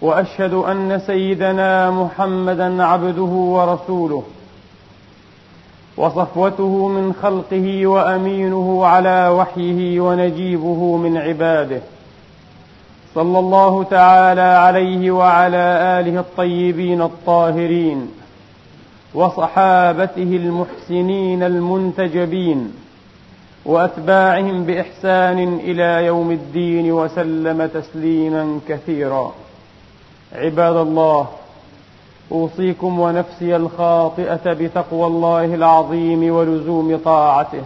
وأشهد أن سيدنا محمدا عبده ورسوله وصفوته من خلقه وأمينه على وحيه ونجيبه من عباده. صلى الله تعالى عليه وعلى آله الطيبين الطاهرين وصحابته المحسنين المنتجبين وأتباعهم بإحسان إلى يوم الدين وسلم تسليما كثيرا. عباد الله أوصيكم ونفسي الخاطئة بتقوى الله العظيم ولزوم طاعته.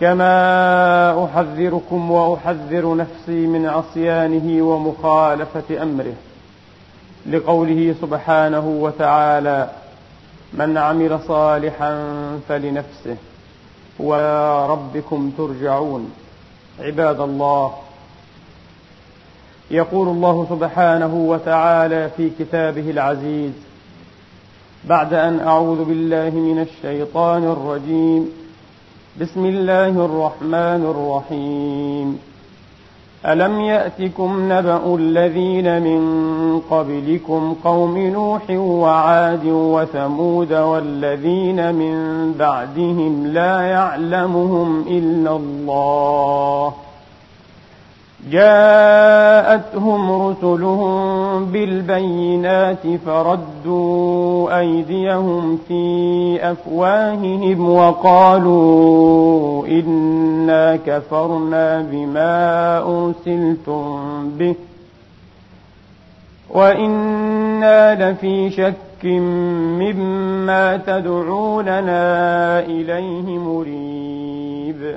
كما أحذركم وأحذر نفسي من عصيانه ومخالفة أمره. لقوله سبحانه وتعالى من عمل صالحا فلنفسه. ويا ربكم ترجعون. عباد الله يقول الله سبحانه وتعالى في كتابه العزيز بعد أن أعوذ بالله من الشيطان الرجيم بسم الله الرحمن الرحيم. ألم يأتكم نبأ الذين من قبلكم قوم نوح وعاد وثمود والذين من بعدهم لا يعلمهم إلا الله؟ جاءتهم رسلهم بالبينات فردوا أيديهم في أفواههم وقالوا إنا كفرنا بما أرسلتم به وإنا لفي شك مما تدعوننا إليه مريب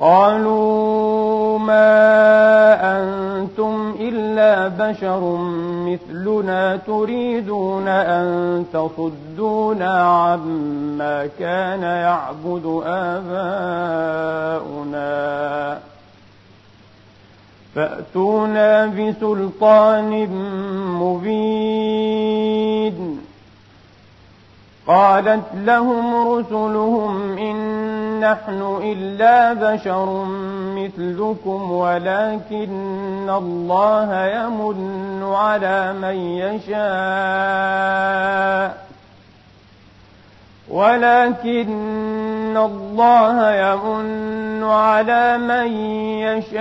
قالوا ما أنتم إلا بشر مثلنا تريدون أن تصدونا عما كان يعبد آباؤنا. فأتونا بسلطان مبين. قالت لهم رسلهم إن نحن إلا بشر مثلكم ولكن الله يمن على من يشاء. ولكن الله يمن على من يشاء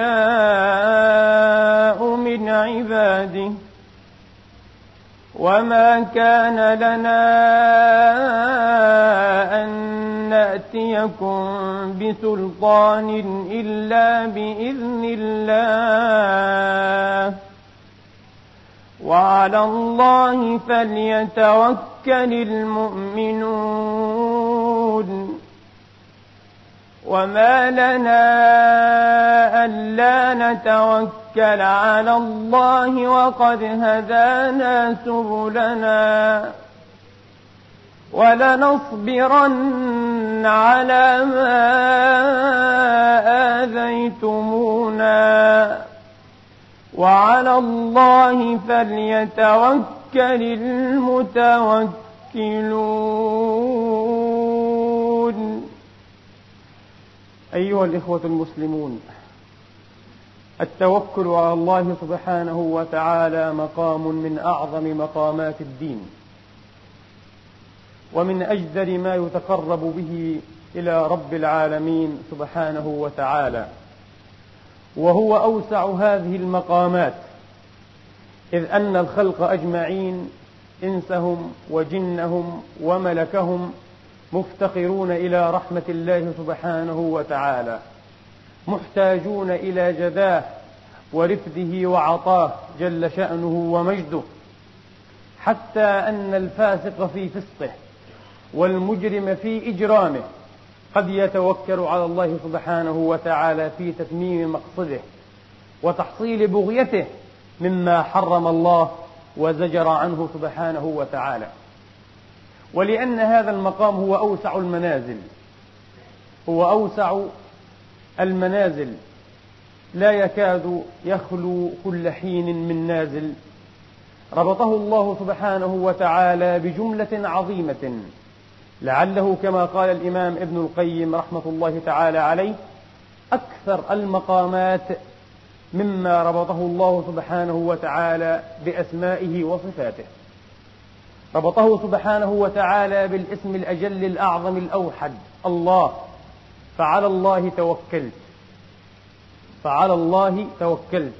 من عباده. وما كان لنا أن نأتيكم بسلطان إلا بإذن الله. وعلى الله فليتوكل المؤمنون. وما لنا ألا نتوكل على الله وقد هدانا سبلنا. ولنصبرن على ما آذيتمونا. وعلى الله فليتوكل المتوكلون. أيها الإخوة المسلمون التوكل على الله سبحانه وتعالى مقام من أعظم مقامات الدين. ومن أجدر ما يتقرب به إلى رب العالمين سبحانه وتعالى. وهو أوسع هذه المقامات إذ أن الخلق أجمعين إنسهم وجنهم وملكهم مفتقرون إلى رحمة الله سبحانه وتعالى محتاجون إلى جداه ورفده وعطاه جل شأنه ومجده حتى أن الفاسق في فسقه. والمجرم في إجرامه. قد يتوكل على الله سبحانه وتعالى في تتميم مقصده وتحصيل بغيته مما حرم الله وزجر عنه سبحانه وتعالى. ولأن هذا المقام هو أوسع المنازل. هو أوسع المنازل. لا يكاد يخلو كل حين من نازل. ربطه الله سبحانه وتعالى بجملة عظيمة. لعله كما قال الإمام ابن القيم رحمة الله تعالى عليه أكثر المقامات مما ربطه الله سبحانه وتعالى بأسمائه وصفاته. ربطه سبحانه وتعالى بالاسم الأجل الأعظم الأوحد الله. فعلى الله توكلت. فعلى الله توكلت.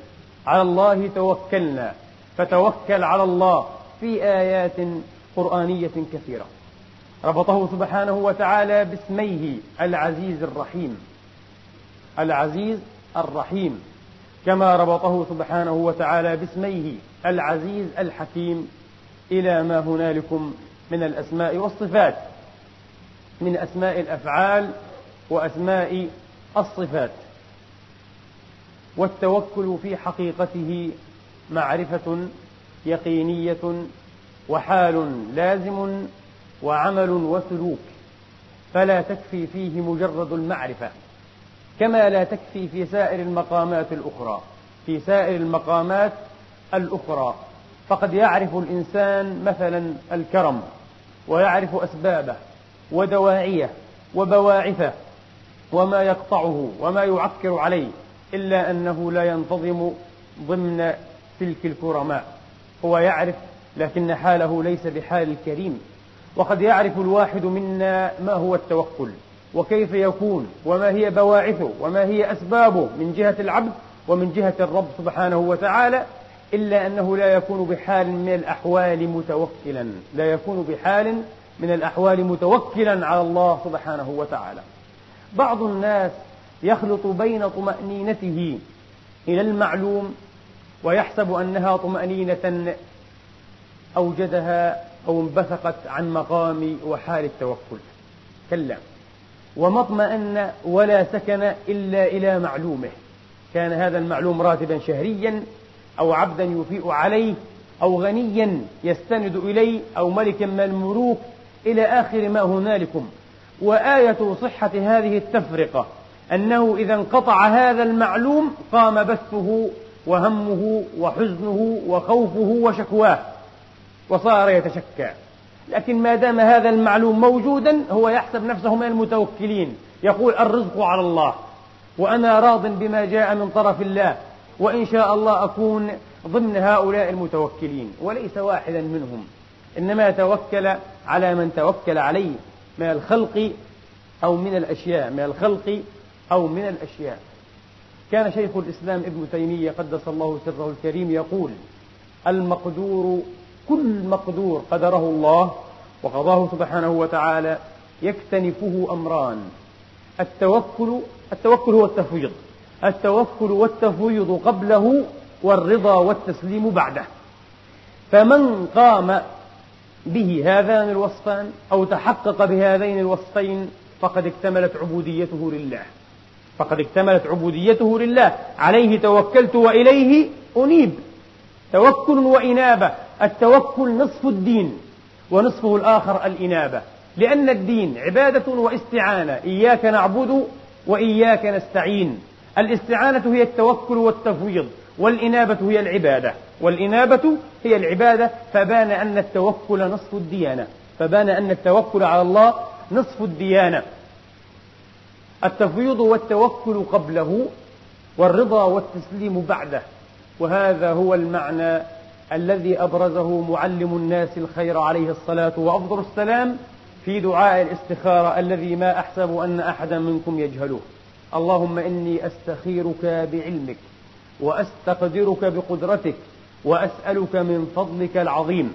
على الله توكلنا. فتوكل على الله في آيات قرآنية كثيرة. ربطه سبحانه وتعالى باسميه العزيز الرحيم. العزيز الرحيم. كما ربطه سبحانه وتعالى باسميه العزيز الحكيم. إلى ما هنالكم من الأسماء والصفات. من أسماء الأفعال وأسماء الصفات. والتوكل في حقيقته معرفة يقينية وحال لازم وعمل وسلوك فلا تكفي فيه مجرد المعرفة كما لا تكفي في سائر المقامات الأخرى في سائر المقامات الأخرى. فقد يعرف الإنسان مثلا الكرم ويعرف أسبابه ودواعيه وبواعثه وما يقطعه وما يعكر عليه إلا أنه لا ينتظم ضمن سلك الكرماء. هو يعرف لكن حاله ليس بحال الكريم. وقد يعرف الواحد منا ما هو التوكل وكيف يكون وما هي بواعثه وما هي أسبابه من جهة العبد ومن جهة الرب سبحانه وتعالى إلا أنه لا يكون بحال من الأحوال متوكلا لا يكون بحال من الأحوال متوكلا على الله سبحانه وتعالى. بعض الناس يخلط بين طمأنينته إلى المعلوم ويحسب أنها طمأنينة أوجدها أو انبثقت عن مقام وحال التوكل. كلا. وما اطمأن ولا سكن إلا إلى معلومه. كان هذا المعلوم راتبا شهريا أو عبدا يفيء عليه أو غنيا يستند إليه أو ملكا من الملوك إلى آخر ما هنالكم. وآية صحة هذه التفرقة أنه إذا انقطع هذا المعلوم قام بثه وهمه وحزنه وخوفه وشكواه. وصار يتشكى. لكن ما دام هذا المعلوم موجودا هو يحسب نفسه من المتوكلين. يقول الرزق على الله. وأنا راض بما جاء من طرف الله. وإن شاء الله أكون ضمن هؤلاء المتوكلين. وليس واحدا منهم. إنما توكل على من توكل عليه. من الخلق أو من الأشياء. من الخلق أو من الأشياء. كان شيخ الإسلام ابن تيمية قدس الله سره الكريم يقول المقدور كل مقدور قدره الله وقضاه سبحانه وتعالى يكتنفه أمران. التوكل التوكل هو التفويض. التوكل والتفويض قبله والرضا والتسليم بعده. فمن قام به هذان الوصفان أو تحقق بهذين الوصفين فقد اكتملت عبوديته لله. فقد اكتملت عبوديته لله. عليه توكلت وإليه أنيب. توكل وإنابة. التوكل نصف الدين ونصفه الآخر الإنابة. لأن الدين عبادة واستعانة. إياك نعبد وإياك نستعين. الاستعانة هي التوكل والتفويض والإنابة هي العبادة. والإنابة هي العبادة فبان أن التوكل نصف الديانة. فبان أن التوكل على الله نصف الديانة. التفويض والتوكل قبله والرضا والتسليم بعده. وهذا هو المعنى الذي أبرزه معلم الناس الخير عليه الصلاة وأفضل السلام في دعاء الاستخارة الذي ما أحسب أن أحدا منكم يجهله. اللهم إني أستخيرك بعلمك وأستقدرك بقدرتك وأسألك من فضلك العظيم.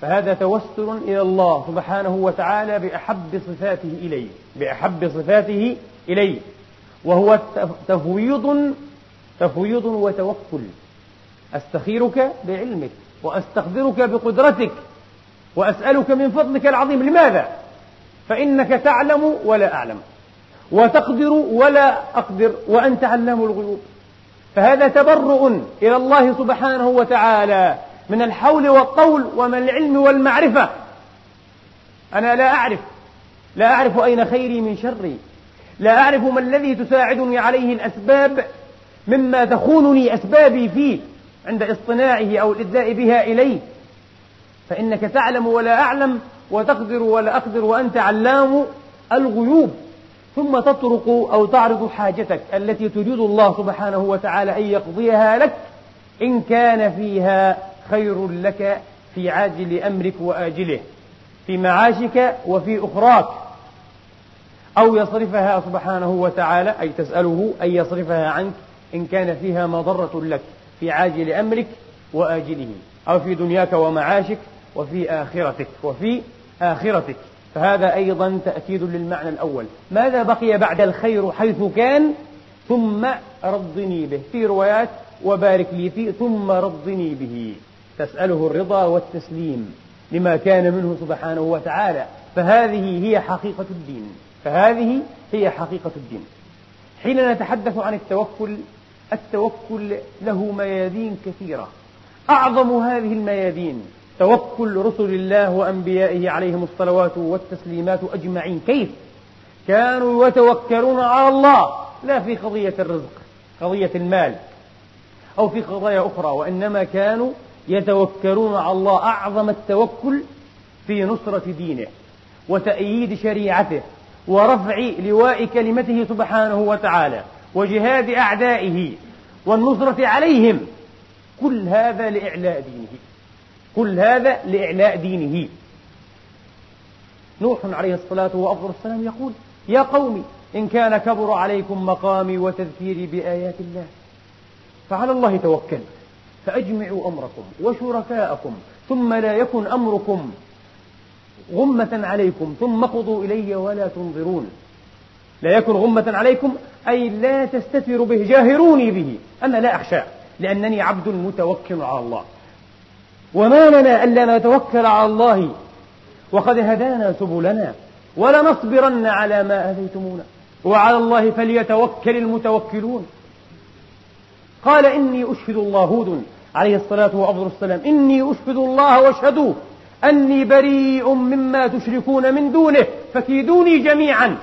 فهذا توسل إلى الله سبحانه وتعالى بأحب صفاته إليه بأحب صفاته إليه وهو تفويض تفويض وتوكل. أستخيرك بعلمك وأستقدرك بقدرتك وأسألك من فضلك العظيم. لماذا؟ فإنك تعلم ولا أعلم وتقدر ولا أقدر وأنت علام الغيوب. فهذا تبرؤ إلى الله سبحانه وتعالى من الحول والطول ومن العلم والمعرفة. أنا لا أعرف لا أعرف أين خيري من شري لا أعرف ما الذي تساعدني عليه الأسباب مما تخونني أسبابي فيه. عند اصطناعه أو الإدلاء بها إليه. فإنك تعلم ولا أعلم وتقدر ولا أقدر وأنت علام الغيوب. ثم تطرق أو تعرض حاجتك التي تريد الله سبحانه وتعالى أن يقضيها لك إن كان فيها خير لك في عاجل أمرك وآجله في معاشك وفي أخراك. أو يصرفها سبحانه وتعالى أي تسأله أن يصرفها عنك إن كان فيها مضرة لك. في عاجل أمرك وآجله أو في دنياك ومعاشك وفي آخرتك وفي آخرتك. فهذا أيضا تأكيد للمعنى الأول. ماذا بقي بعد الخير حيث كان؟ ثم رضني به. في روايات وبارك لي فيه ثم رضني به. تسأله الرضا والتسليم لما كان منه سبحانه وتعالى. فهذه هي حقيقة الدين. فهذه هي حقيقة الدين. حين نتحدث عن التوكل التوكل له ميادين كثيرة. أعظم هذه الميادين توكل رسل الله وأنبيائه عليهم الصلوات والتسليمات أجمعين. كيف؟ كانوا يتوكلون على الله لا في قضية الرزق قضية المال أو في قضايا أخرى وإنما كانوا يتوكلون على الله. أعظم التوكل في نصرة دينه وتأييد شريعته ورفع لواء كلمته سبحانه وتعالى. وجهاد أعدائه والنصرة عليهم كل هذا لإعلاء دينه. كل هذا لإعلاء دينه. نوح عليه الصلاة وأفضل السلام يقول يا قوم إن كان كبر عليكم مقامي وتذكيري بآيات الله فعلى الله توكل فأجمعوا أمركم وشركاءكم ثم لا يكن أمركم غمة عليكم ثم قضوا إلي ولا تنظرون. لا يكن غمة عليكم أي لا تستتروا به جاهروني به أنا لا أخشى لأنني عبد متوكل على الله. وما لنا ألا نتوكل على الله وقد هدانا سبلنا ولنصبرن على ما آذيتمونا وعلى الله فليتوكل المتوكلون. قال إني أشهد الله هود عليه الصلاة وأفضل السلام. إني أشهد الله واشهدوا أني بريء مما تشركون من دونه فكيدوني جميعا.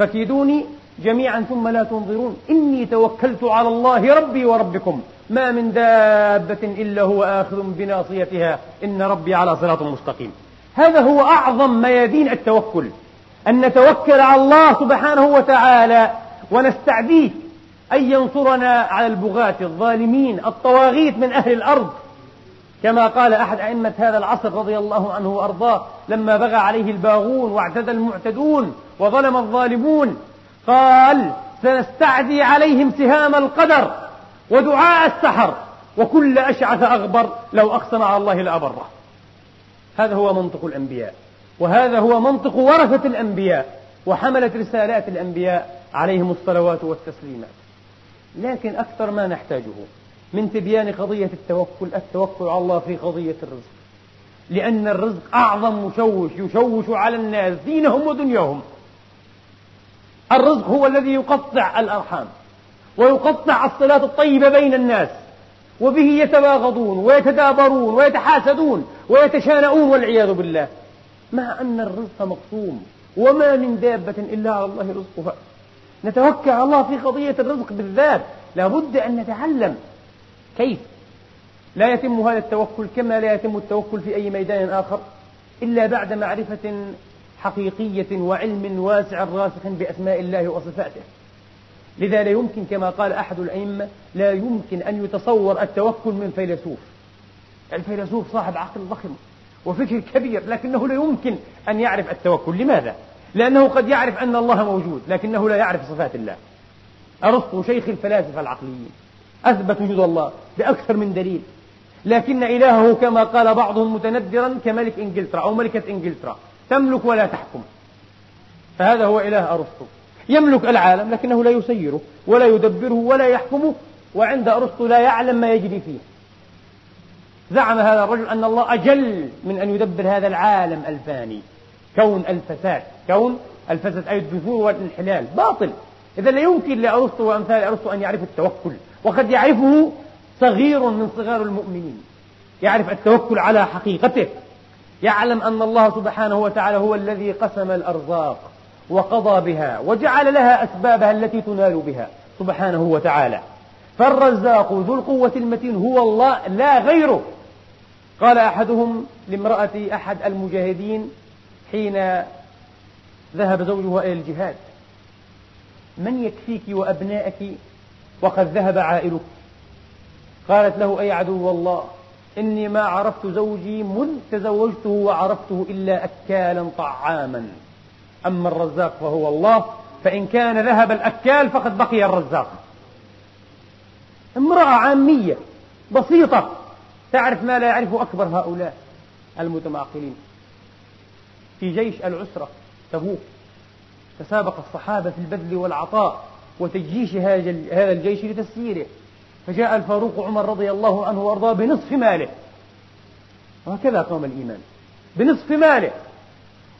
فكيدوني جميعا ثم لا تنظرون. إني توكلت على الله ربي وربكم. ما من دابة إلا هو آخذ بناصيتها. إن ربي على صراط مستقيم. هذا هو أعظم ميادين التوكل. أن نتوكل على الله سبحانه وتعالى ونستعديه أن ينصرنا على البغاة الظالمين الطواغيت من أهل الأرض. كما قال أحد أئمة هذا العصر رضي الله عنه وأرضاه لما بغى عليه الباغون واعتدى المعتدون وظلم الظالمون قال سنستعدي عليهم سهام القدر ودعاء السحر وكل أشعث أغبر لو أقسم على الله لأبره. هذا هو منطق الأنبياء وهذا هو منطق ورثة الأنبياء وحملة رسالات الأنبياء عليهم الصلوات والتسليمات. لكن أكثر ما نحتاجه من تبيان قضية التوكل التوكل على الله في قضية الرزق. لأن الرزق أعظم مشوش يشوش على الناس دينهم ودنياهم. الرزق هو الذي يقطع الأرحام ويقطع الصلات الطيبة بين الناس وبه يتباغضون ويتدابرون ويتحاسدون ويتشانؤون والعياذ بالله. مع أن الرزق مقسوم وما من دابة إلا على الله رزقها. نتوكل على الله في قضية الرزق بالذات. لابد أن نتعلم كيف؟ لا يتم هذا التوكل كما لا يتم التوكل في أي ميدان آخر إلا بعد معرفة حقيقية وعلم واسع راسخ بأسماء الله وصفاته. لذا لا يمكن كما قال أحد الأئمة لا يمكن أن يتصور التوكل من فيلسوف. الفيلسوف صاحب عقل ضخم وفكر كبير لكنه لا يمكن أن يعرف التوكل. لماذا؟ لأنه قد يعرف أن الله موجود لكنه لا يعرف صفات الله. أرسطو شيخ الفلاسفة العقليين. أثبت وجود الله بأكثر من دليل. لكن إلهه كما قال بعضهم متندرا كملك إنجلترا أو ملكة إنجلترا تملك ولا تحكم. فهذا هو إله أرسطو. يملك العالم لكنه لا يسيره ولا يدبره ولا يحكمه وعند أرسطو لا يعلم ما يجري فيه. زعم هذا الرجل أن الله أجل من أن يدبر هذا العالم الفاني. كون الفساد كون الفساد أي الدثور والانحلال. باطل. إذا لا يمكن لأرسطو وأمثال أرسطو أن يعرفوا التوكل. وقد يعرفه صغير من صغار المؤمنين. يعرف التوكل على حقيقته. يعلم أن الله سبحانه وتعالى هو الذي قسم الأرزاق وقضى بها وجعل لها أسبابها التي تنال بها سبحانه وتعالى. فالرزاق ذو القوة المتين هو الله لا غيره. قال أحدهم لامرأة أحد المجاهدين حين ذهب زوجها إلى الجهاد من يكفيك وأبنائك وقد ذهب عائلك. قالت له أي عدو الله إني ما عرفت زوجي منذ تزوجته وعرفته إلا أكالا طعاما. أما الرزاق فهو الله فإن كان ذهب الأكال فقد بقي الرزاق. امرأة عامية بسيطة تعرف ما لا يعرفه أكبر هؤلاء المتمعقلين. في جيش العسرة تبوك تسابق الصحابة في البذل والعطاء. وتجيش هذا الجيش لتسييره. فجاء الفاروق عمر رضي الله عنه وأرضاه بنصف ماله. وهكذا قام الإيمان. بنصف ماله.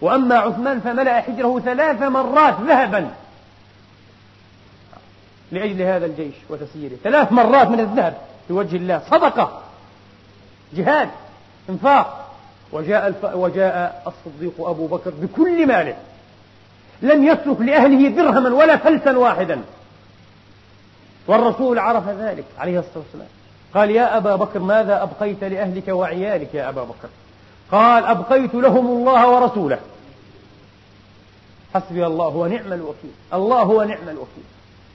وأما عثمان فملأ حجره ثلاث مرات ذهبا. لأجل هذا الجيش وتسييره. ثلاث مرات من الذهب في وجه الله. صدقة. جهاد. انفاق. وجاء الف... وجاء الصديق أبو بكر بكل ماله. لم يترك لأهله درهما ولا فلسا واحدا. والرسول عرف ذلك عليه الصلاة والسلام. قال يا أبا بكر ماذا أبقيت لأهلك وعيالك يا أبا بكر؟ قال أبقيت لهم الله ورسوله. حسبي الله ونعم الوكيل. الله هو نعم الوكيل.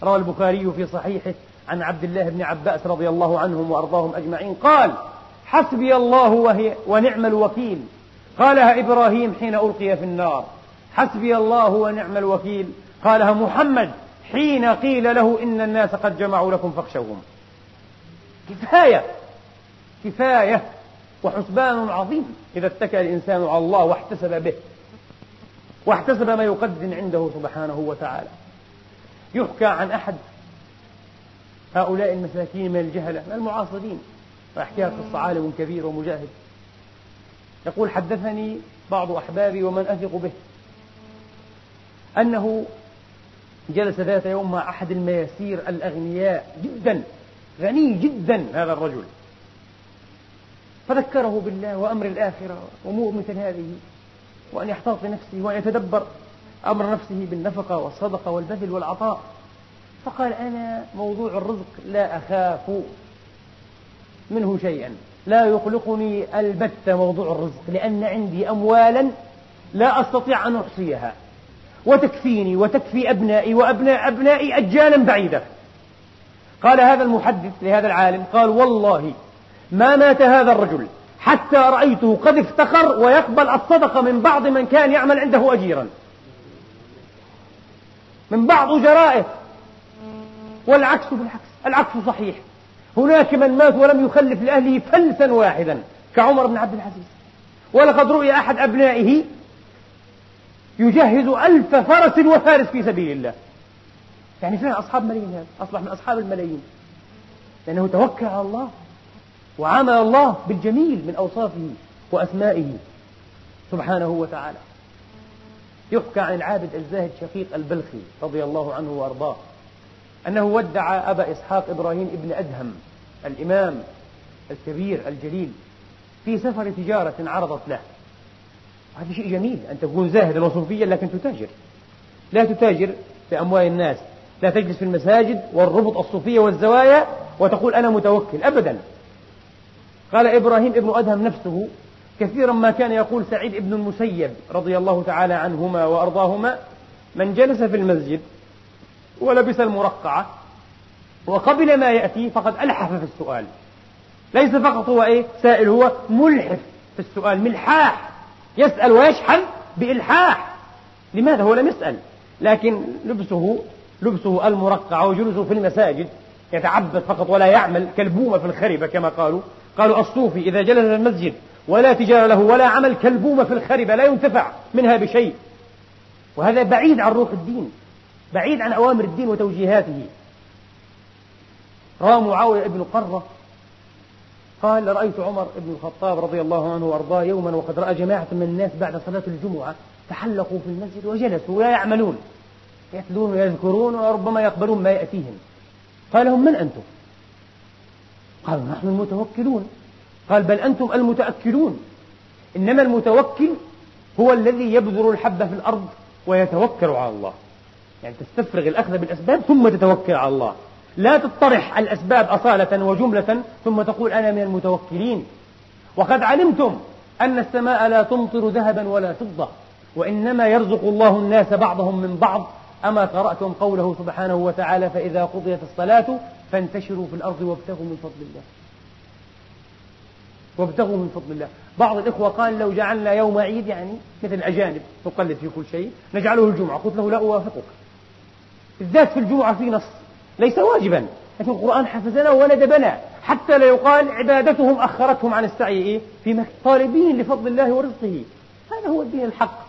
روى البخاري في صحيحه عن عبد الله بن عباس رضي الله عنهم وأرضاهم أجمعين. قال حسبي الله وهي ونعم الوكيل. قالها إبراهيم حين ألقي في النار. حسبي الله ونعم الوكيل. قالها محمد حين قيل له إن الناس قد جمعوا لكم فاخشوهم. كفاية كفاية وحسبان عظيم إذا اتكى الإنسان على الله واحتسب به واحتسب ما يقدم عنده سبحانه وتعالى. يحكى عن أحد هؤلاء المساكين من الجهلة من المعاصرين. ويحكيها قصة عالم كبير ومجاهد. يقول حدثني بعض أحبابي ومن أثق به. أنه جلس ذات يوم مع أحد المياسير الأغنياء جدا غني جدا هذا الرجل. فذكره بالله وأمر الآخرة وأمور مثل هذه وأن يحتاط لنفسه وأن يتدبر أمر نفسه بالنفقة والصدقة والبذل والعطاء. فقال أنا موضوع الرزق لا أخاف منه شيئا. لا يقلقني البتة موضوع الرزق لأن عندي أموالا لا أستطيع أن أحصيها. وتكفيني وتكفي أبنائي وأبناء أبنائي أجيالا بعيدة قال هذا المحدث لهذا العالم قال والله ما مات هذا الرجل حتى رأيته قد افتخر ويقبل الصدقة من بعض من كان يعمل عنده أجيرا. من بعض أجرائه والعكس بالعكس العكس صحيح. هناك من مات ولم يخلف لأهله فلسا واحدا كعمر بن عبد العزيز. ولقد رؤي أحد أبنائه يجهز ألف فرس وفارس في سبيل الله. يعني فين أصحاب ملايين هذا؟ أصبح من أصحاب الملايين. لأنه توكل على الله وعامل الله بالجميل من أوصافه وأسمائه سبحانه وتعالى. يحكى عن العابد الزاهد شقيق البلخي رضي الله عنه وأرضاه أنه ودع أبا إسحاق إبراهيم ابن أدهم الإمام الكبير الجليل في سفر تجارة عرضت له. هذا شيء جميل أن تكون زاهدا وصوفيا لكن تتاجر. لا تتاجر في أموال الناس لا تجلس في المساجد والربط الصوفية والزوايا وتقول أنا متوكل أبدا. قال إبراهيم ابن أدهم نفسه كثيرا ما كان يقول سعيد ابن المسيب رضي الله تعالى عنهما وأرضاهما من جلس في المسجد ولبس المرقعة وقبل ما يأتي فقد ألحف في السؤال. ليس فقط هو إيه؟ سائل هو ملحف في السؤال ملحاح. يسأل ويشحن بإلحاح. لماذا هو لم يسأل؟ لكن لبسه لبسه المرقع وجلوسه في المساجد يتعبد فقط ولا يعمل كالبومة في الخربة كما قالوا. قالوا الصوفي إذا جلس المسجد ولا تجارة له ولا عمل كالبومة في الخربة لا ينتفع منها بشيء. وهذا بعيد عن روح الدين بعيد عن أوامر الدين وتوجيهاته. روى معاوية بن قرة قال رأيت عمر بن الخطاب رضي الله عنه وأرضاه يوما وقد رأى جماعة من الناس بعد صلاة الجمعة تحلقوا في المسجد وجلسوا ولا يعملون. يتلون ويذكرون وربما يقبلون ما يأتيهم. قال لهم من أنتم؟ قالوا نحن المتوكلون. قال بل أنتم المتأكلون. إنما المتوكل هو الذي يبذر الحبة في الأرض ويتوكل على الله. يعني تستفرغ الأخذ بالأسباب ثم تتوكل على الله. لا تطرح الأسباب أصالة وجملة ثم تقول أنا من المتوكلين. وقد علمتم أن السماء لا تمطر ذهبا ولا فضة وإنما يرزق الله الناس بعضهم من بعض. أما قرأتم قوله سبحانه وتعالى فإذا قضيت الصلاة فانتشروا في الأرض وابتغوا من فضل الله. وابتغوا من فضل الله. بعض الإخوة قال لو جعلنا يوم عيد يعني مثل الأجانب نقلد في كل شيء نجعله الجمعة. قلت له لا أوافقك. بالذات في الجمعة في نص. ليس واجبا. لكن القرآن حفزنا وندبنا حتى لا يقال عبادتهم أخرتهم عن السعي؟ في طالبين لفضل الله ورزقه. هذا هو الدين الحق.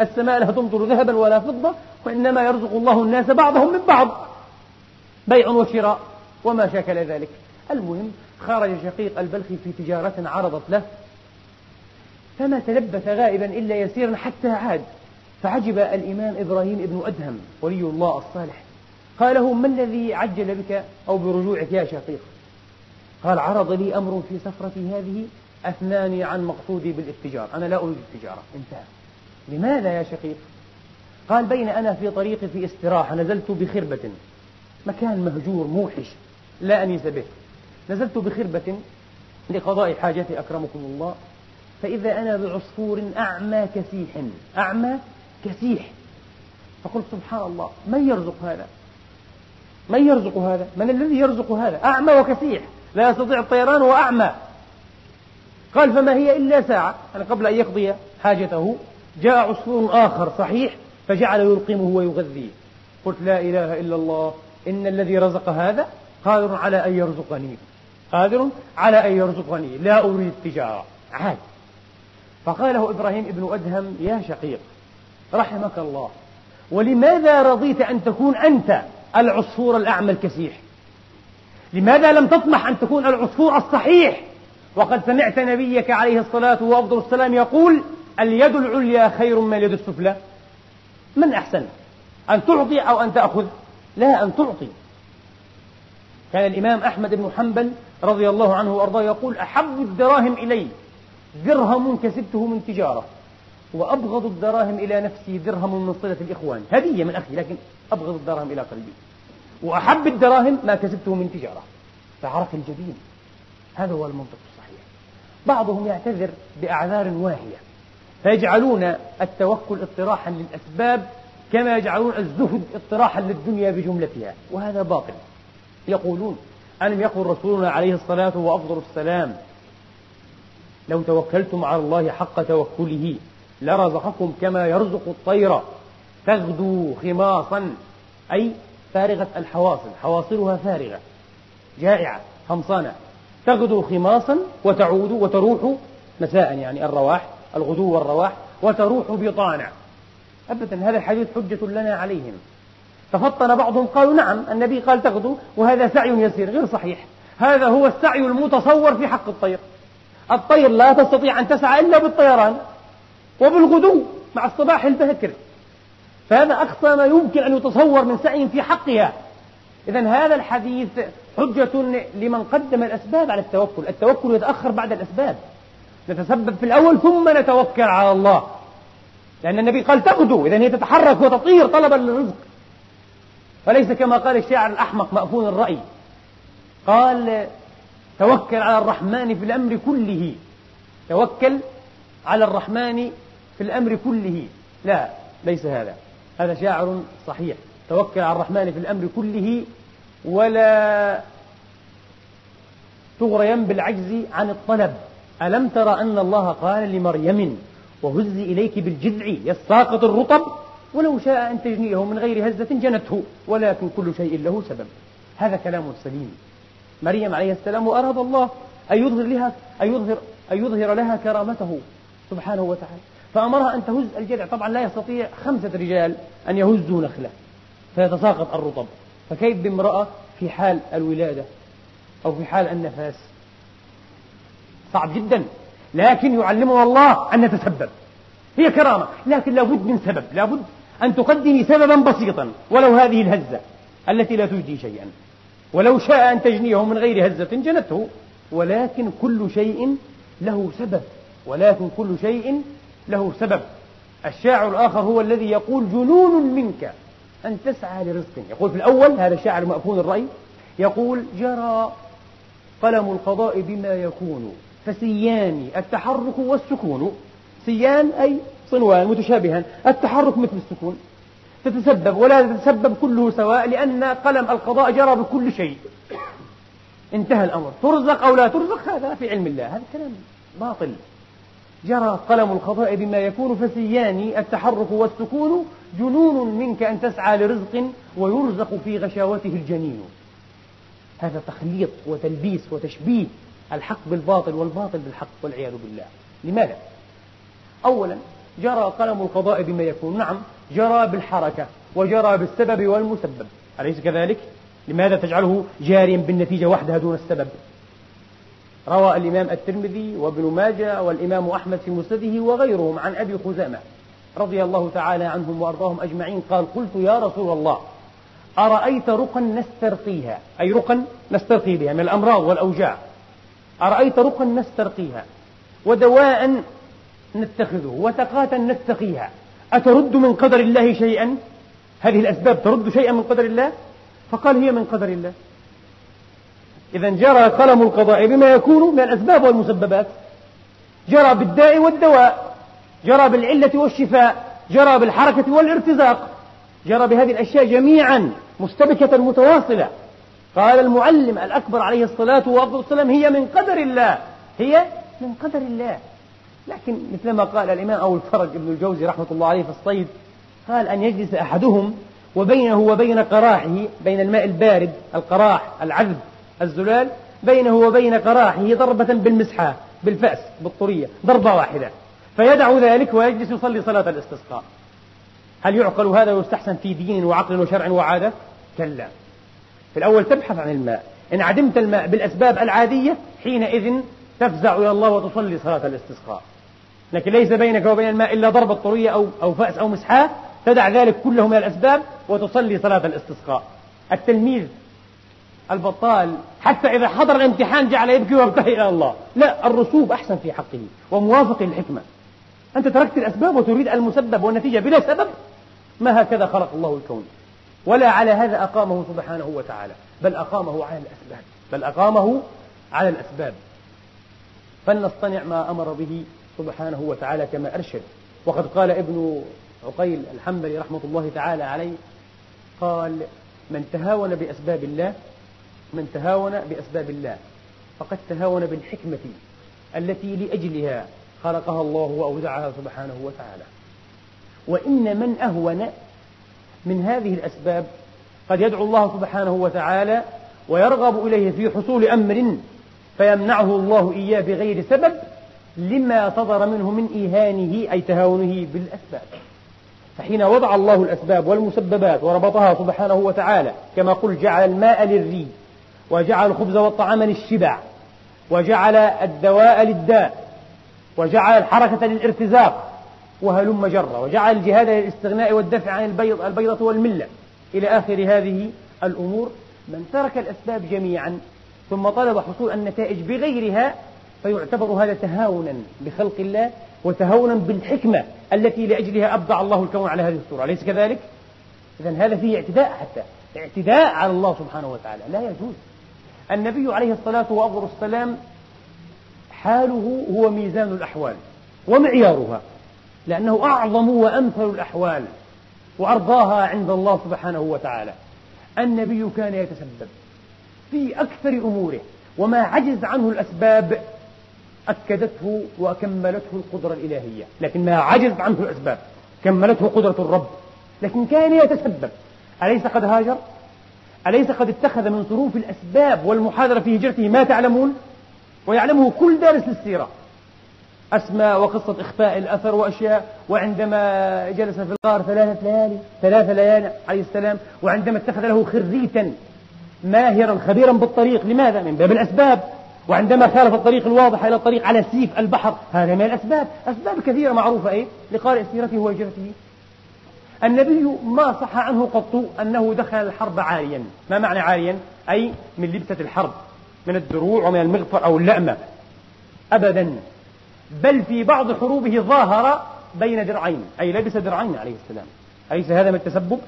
السماء لا تمطر ذهبا ولا فضة وإنما يرزق الله الناس بعضهم من بعض. بيع وشراء وما شاكل ذلك. المهم خرج شقيق البلخي في تجارة عرضت له. فما تلبث غائبا إلا يسيرا حتى عاد. فعجب الإمام إبراهيم ابن أدهم ولي الله الصالح. قال له ما الذي عجل بك أو برجوعك يا شقيق؟ قال عرض لي أمر في سفرتي هذه أثناني عن مقصودي بالاتجار أنا لا أريد التجارة. انتهى. لماذا يا شقيق؟ قال بين أنا في طريقي في استراحة نزلت بخربة مكان مهجور موحش لا أنيس به نزلت بخربة لقضاء حاجتي أكرمكم الله فإذا أنا بعصفور أعمى كسيح أعمى كسيح. فقلت سبحان الله من يرزق هذا؟ من يرزق هذا؟ من الذي يرزق هذا؟ أعمى وكسيح لا يستطيع الطيران وأعمى قال فما هي إلا ساعة؟ يعني قبل أن يقضي حاجته جاء عصفور آخر صحيح فجعل يلقمه ويغذيه. قلت لا إله إلا الله. إن الذي رزق هذا قادر على أن يرزقني. قادر على أن يرزقني. لا أريد التجارة عاد. فقال له إبراهيم ابن أدهم يا شقيق رحمك الله ولماذا رضيت أن تكون أنت العصفور الأعمى الكسيح لماذا لم تطمح أن تكون العصفور الصحيح؟ وقد سمعت نبيك عليه الصلاة وأفضل السلام يقول اليد العليا خير من اليد السفلى. من أحسن؟ أن تعطي أو أن تأخذ؟ لا أن تعطي. كان الإمام أحمد بن حنبل رضي الله عنه وأرضاه يقول أحب الدراهم إلي درهم كسبته من تجارة. وأبغض الدراهم إلى نفسي درهم من صلة الإخوان. هدية من أخي لكن أبغض الدراهم إلى قلبي. وأحب الدراهم ما كسبته من تجارة. فعرف الجبين. هذا هو المنطق الصحيح. بعضهم يعتذر بأعذار واهية فيجعلون التوكل اطراحا للأسباب كما يجعلون الزهد اطراحا للدنيا بجملتها. وهذا باطل. يقولون ألم يقل رسولنا عليه الصلاة وأفضل السلام لو توكلتم على الله حق توكله لرزقكم كما يرزق الطير. تغدو خماصا أي فارغة الحواصل حواصلها فارغة جائعة خمصانة تغدو خماصا وتعود وتروح مساء يعني الرواح الغدو والرواح وتروح بطانا أبدا هذا الحديث حجة لنا عليهم. تفطن بعضهم قالوا نعم النبي قال تغدو وهذا سعي يسير غير صحيح. هذا هو السعي المتصور في حق الطير. الطير لا تستطيع أن تسعى إلا بالطيران. وبالغدو مع الصباح الباكر. فهذا أقصى ما يمكن أن يتصور من سعي في حقها. إذا هذا الحديث حجة لمن قدم الأسباب على التوكل. التوكل يتأخر بعد الأسباب. نتسبب في الأول ثم نتوكل على الله. لأن النبي قال تغدو. إذا هي تتحرك وتطير طلبا للرزق فليس كما قال الشاعر الأحمق مأفون الرأي. قال توكل على الرحمن في الأمر كله. توكل على الرحمن في الأمر كله. لا ليس هذا. هذا شاعر صحيح. توكل على الرحمن في الأمر كله ولا تغرين بالعجز عن الطلب. ألم تر أن الله قال لمريم وهزي إليك بالجذع يساقط الرطب؟ ولو شاء أن تجنيه من غير هزة جنته ولكن كل شيء له سبب. هذا كلام سليم مريم عليه السلام وأراد الله أن يظهر لها أن يظهر أن يظهر لها كرامته. سبحانه وتعالى. فأمرها أن تهز الجذع. طبعا لا يستطيع خمسة رجال أن يهزوا نخلة فيتساقط الرطب. فكيف بامرأة في حال الولادة أو في حال النفاس؟ صعب جدا. لكن يعلمنا الله أن نتسبب هي كرامة لكن لابد من سبب. لابد أن تقدمي سببا بسيطا ولو هذه الهزة التي لا تجدي شيئا. ولو شاء أن تجنيه من غير هزة جنته. ولكن كل شيء له سبب. ولكن كل شيء له سبب. الشاعر الآخر هو الذي يقول جنون منك أن تسعى لرزق. يقول في الأول هذا الشاعر مأفون الرأي يقول جرى قلم القضاء بما يكون فسيان التحرك والسكون. سيان أي صنوان متشابها. التحرك مثل السكون. تتسبب ولا تتسبب كله سواء لأن قلم القضاء جرى بكل شيء. انتهى الأمر. ترزق أو لا ترزق هذا في علم الله. هذا كلام باطل. جرى قلم القضاء بما يكون فسيان التحرك والسكون جنون منك أن تسعى لرزق ويرزق في غشاوته الجنين. هذا تخليط وتلبيس وتشبيه الحق بالباطل والباطل بالحق والعياذ بالله. لماذا؟ أولا جرى قلم القضاء بما يكون. نعم جرى بالحركة وجرى بالسبب والمسبب. أليس كذلك؟ لماذا تجعله جاريا بالنتيجة وحدها دون السبب؟ روى الإمام الترمذي وابن ماجه والإمام أحمد في مسنده وغيرهم عن أبي خزامة رضي الله تعالى عنهم وأرضاهم أجمعين قال قلت يا رسول الله أرأيت رقا نسترقيها؟ أي رقا نسترقي بها من الأمراض والأوجاع. أرأيت رقا نسترقيها؟ ودواء نتخذه وتقاة نتقيها أترد من قدر الله شيئا؟ هذه الأسباب ترد شيئا من قدر الله؟ فقال هي من قدر الله. إذا جرى قلم القضاء بما يكون من الأسباب والمسببات. جرى بالداء والدواء جرى بالعلة والشفاء جرى بالحركة والارتزاق. جرى بهذه الأشياء جميعا مستبكة متواصلة. قال المعلم الأكبر عليه الصلاة والسلام هي من قدر الله. هي من قدر الله. لكن مثلما قال الإمام أبو الفرج ابن الجوزي رحمة الله عليه في الصيد قال أن يجلس أحدهم وبينه وبين قراحه بين الماء البارد القراح العذب الزلال بينه وبين قراحه ضربة بالمسحة بالفأس بالطرية ضربة واحدة. فيدع ذلك ويجلس يصلي صلاة الاستسقاء. هل يعقل هذا ويستحسن في دين وعقل وشرع وعادة؟ كلا. في الأول تبحث عن الماء. إن عدمت الماء بالأسباب العادية حينئذ تفزع إلى الله وتصلي صلاة الاستسقاء. لكن ليس بينك وبين الماء إلا ضربة طرية أو أو فأس أو مسحاة تدع ذلك كله من الأسباب وتصلي صلاة الاستسقاء. التلميذ البطال حتى إذا حضر الامتحان جعل يبكي ويبتهي إلى الله. لا الرسوب أحسن في حقه وموافق للحكمة. أنت تركت الأسباب وتريد المسبب والنتيجة بلا سبب؟ ما هكذا خلق الله الكون. ولا على هذا أقامه سبحانه وتعالى بل أقامه على الأسباب. بل أقامه على الأسباب. فلنصطنع ما أمر به سبحانه وتعالى كما أرشد. وقد قال ابن عقيل الحنبلي رحمة الله تعالى عليه قال من تهاون بأسباب الله من تهاون بأسباب الله فقد تهاون بالحكمة التي لأجلها خلقها الله وأودعها سبحانه وتعالى. وإن من أهون من هذه الأسباب قد يدعو الله سبحانه وتعالى ويرغب إليه في حصول أمر فيمنعه الله إياه بغير سبب لما صدر منه من إيهانه أي تهاونه بالأسباب. فحين وضع الله الأسباب والمسببات وربطها سبحانه وتعالى كما قل جعل الماء للري وجعل الخبز والطعام للشبع وجعل الدواء للداء وجعل الحركة للارتزاق وهلم جرة وجعل الجهاد للاستغناء والدفع عن البيض البيضة والملة. إلى آخر هذه الأمور من ترك الأسباب جميعا ثم طلب حصول النتائج بغيرها فيعتبر هذا تهاونا بخلق الله وتهاونا بالحكمة التي لأجلها أبدع الله الكون على هذه الصورة. أليس كذلك؟ إذا هذا فيه اعتداء حتى اعتداء على الله سبحانه وتعالى. لا يجوز. النبي عليه الصلاة والسلام حاله هو ميزان الأحوال ومعيارها لأنه أعظم وأمثل الأحوال وأرضاها عند الله سبحانه وتعالى. النبي كان يتسبب في أكثر أموره وما عجز عنه الأسباب أكدته وكملته القدرة الإلهية. لكن ما عجز عنه الأسباب كملته قدرة الرب. لكن كان يتسبب. أليس قد هاجر؟ أليس قد اتخذ من ظروف الأسباب والمحاذرة في هجرته ما تعلمون؟ ويعلمه كل دارس للسيرة. أسماء وقصة إخفاء الأثر وأشياء وعندما جلس في الغار ثلاثة ليالي ثلاثة ليالي عليه السلام وعندما اتخذ له خريتا ماهرا خبيرا بالطريق. لماذا؟ من باب الأسباب. وعندما خالف الطريق الواضح إلى الطريق على سيف البحر هذا من الأسباب. أسباب كثيرة معروفة إيه؟ لقارئ سيرته وهجرته. النبي ما صح عنه قط أنه دخل الحرب عاريا ما معنى عاريا؟ أي من لبسة الحرب من الدروع ومن المغفر أو اللأمة أبدا بل في بعض حروبه ظاهر بين درعين أي لبس درعين عليه السلام أليس هذا من التسبب؟